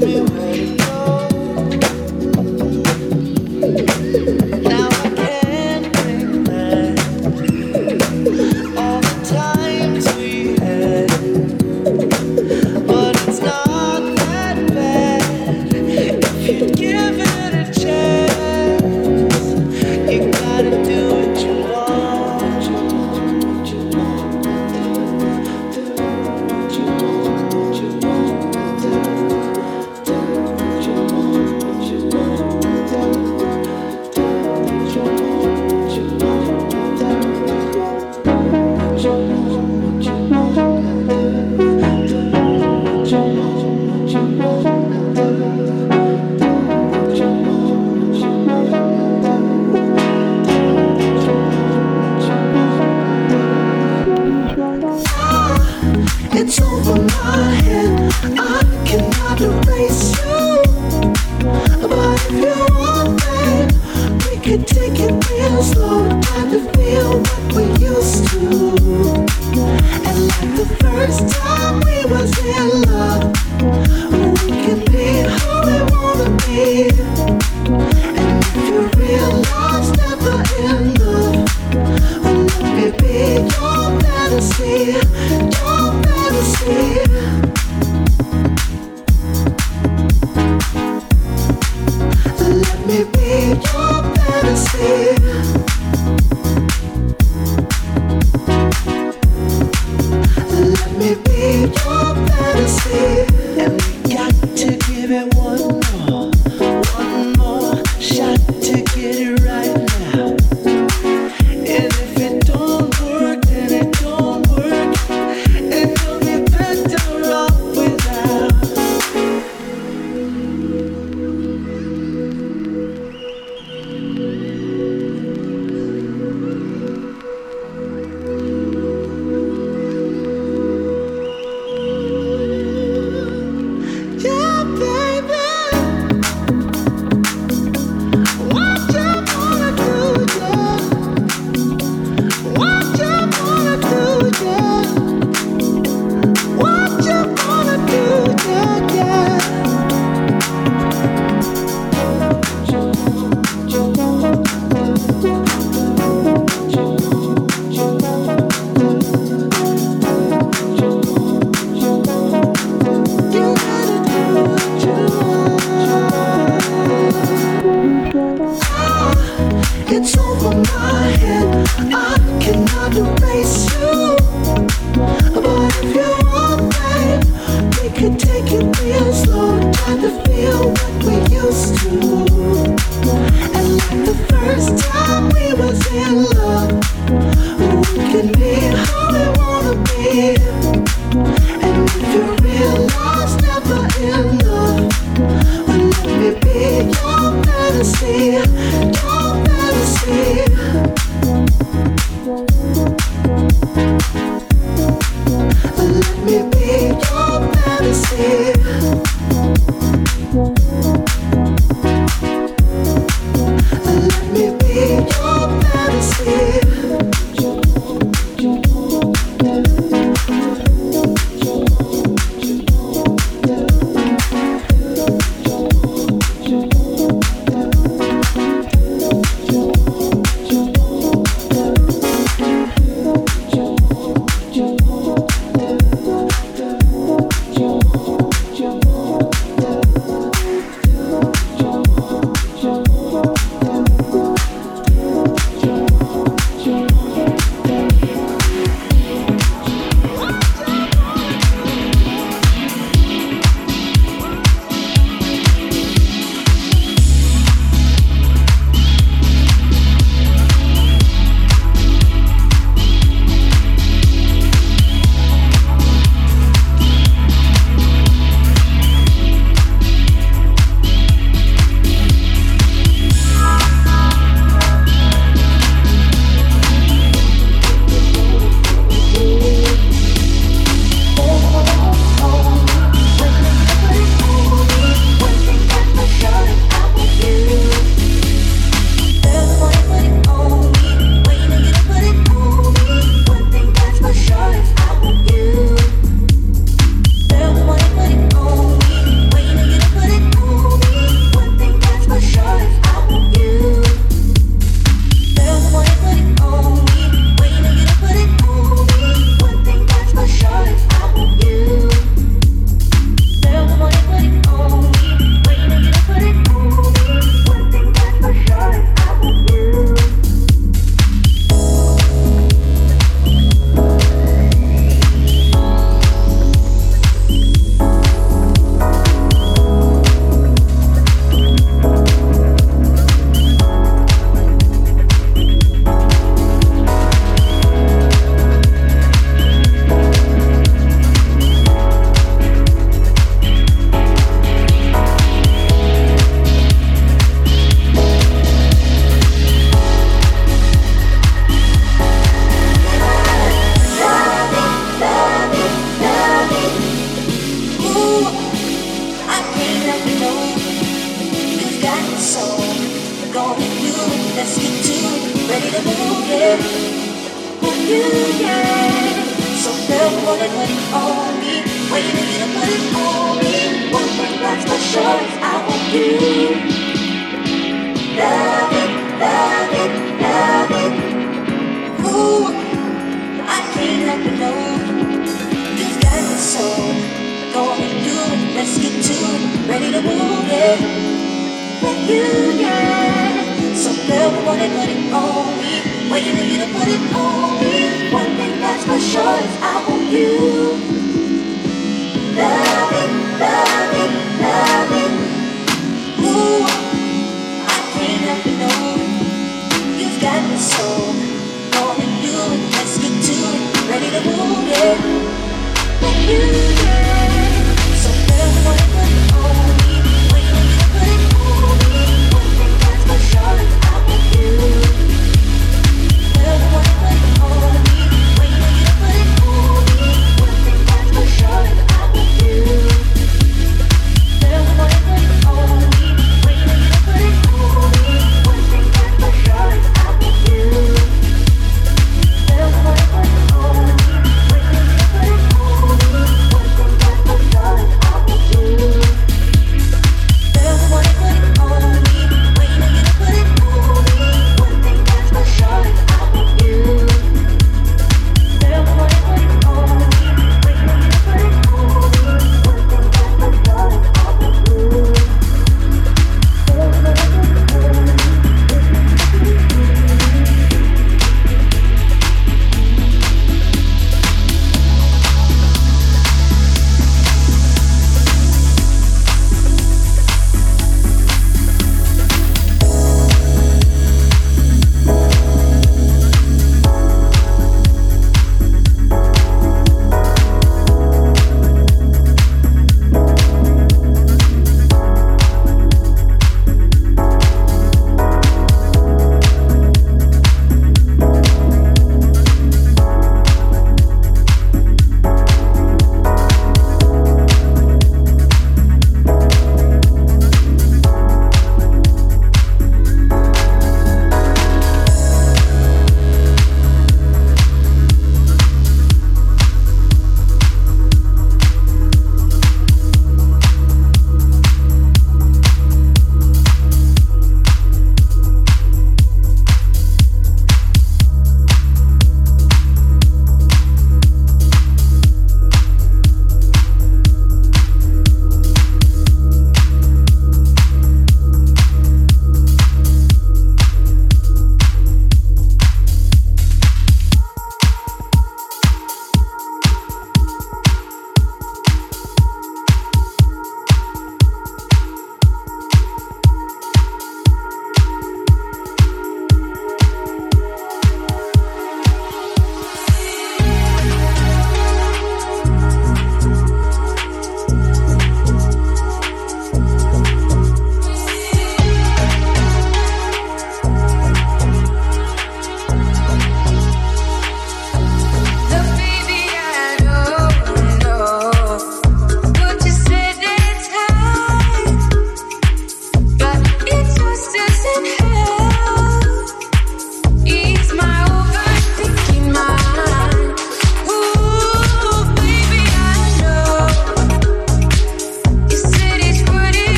me be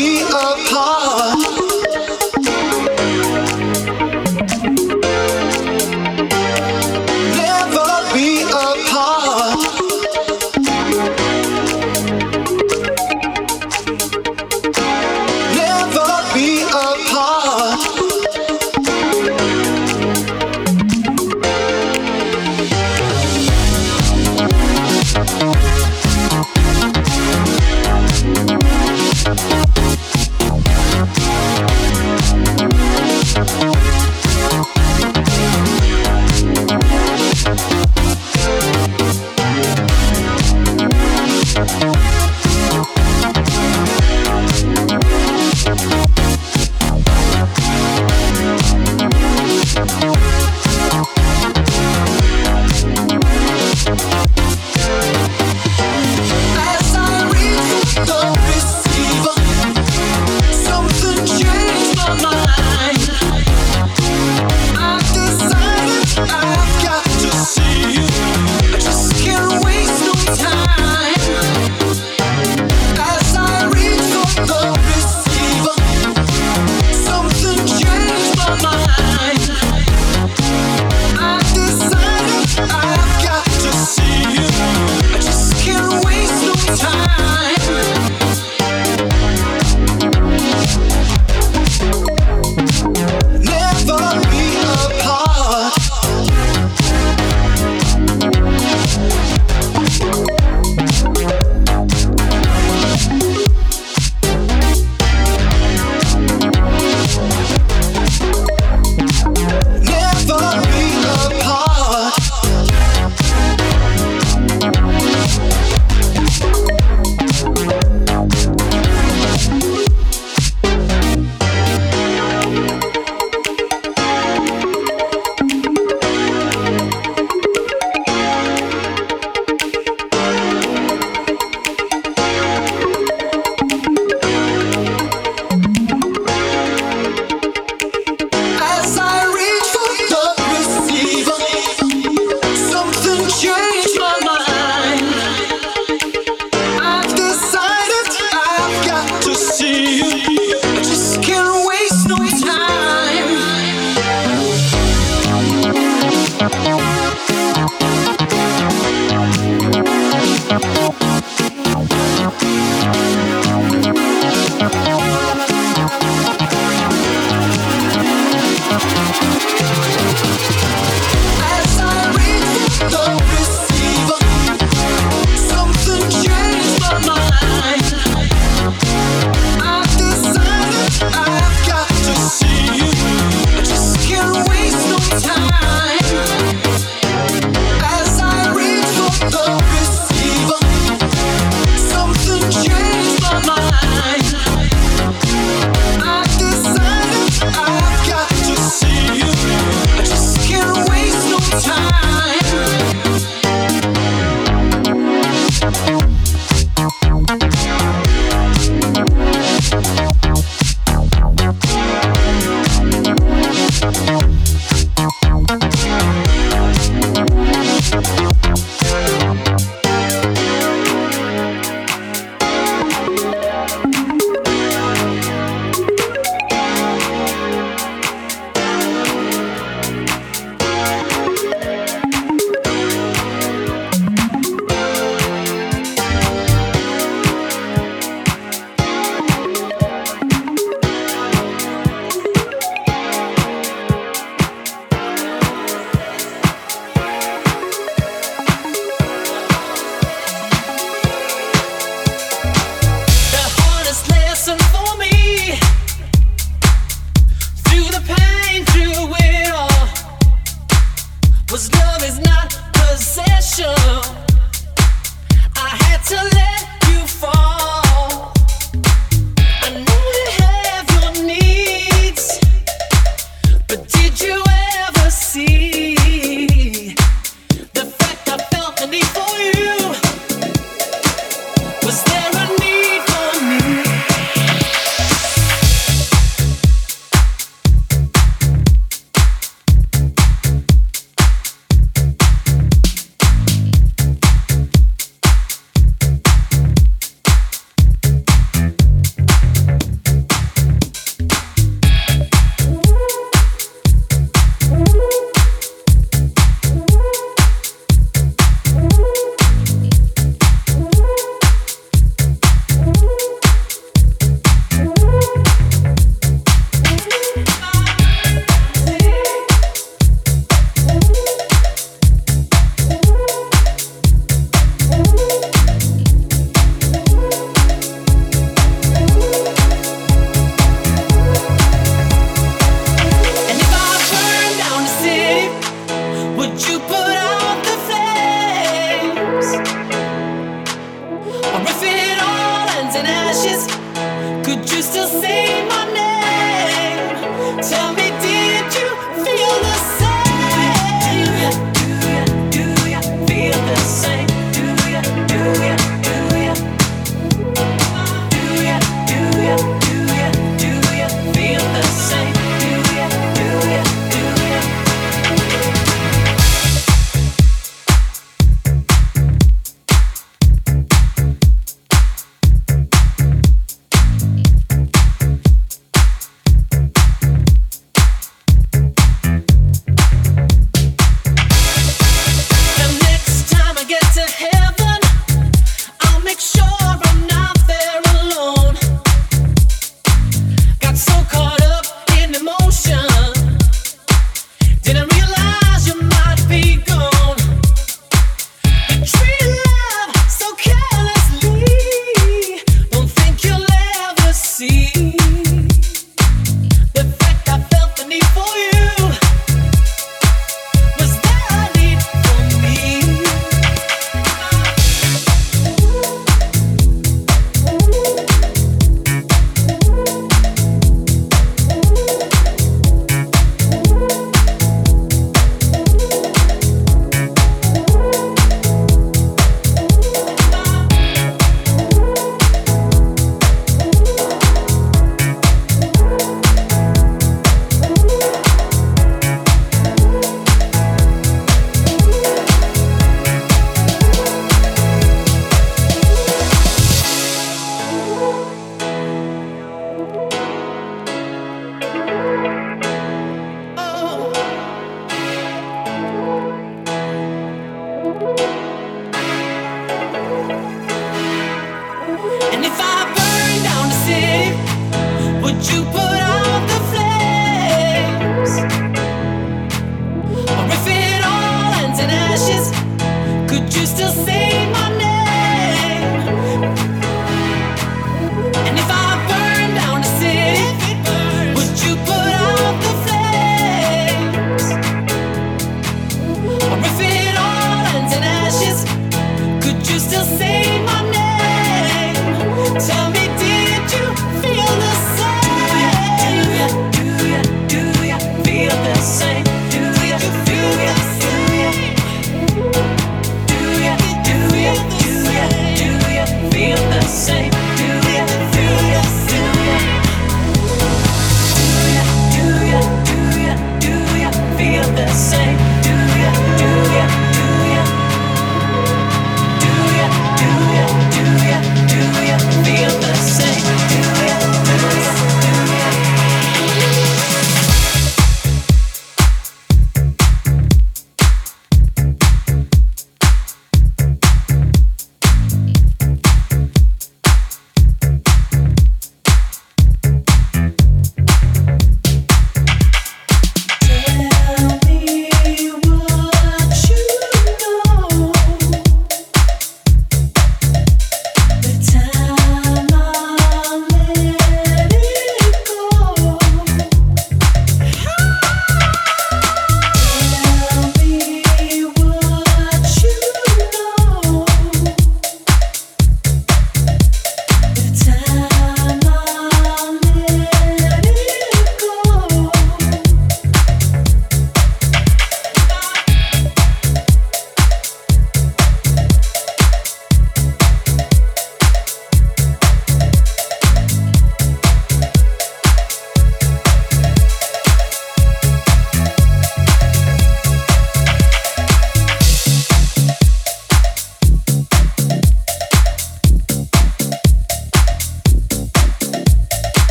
We are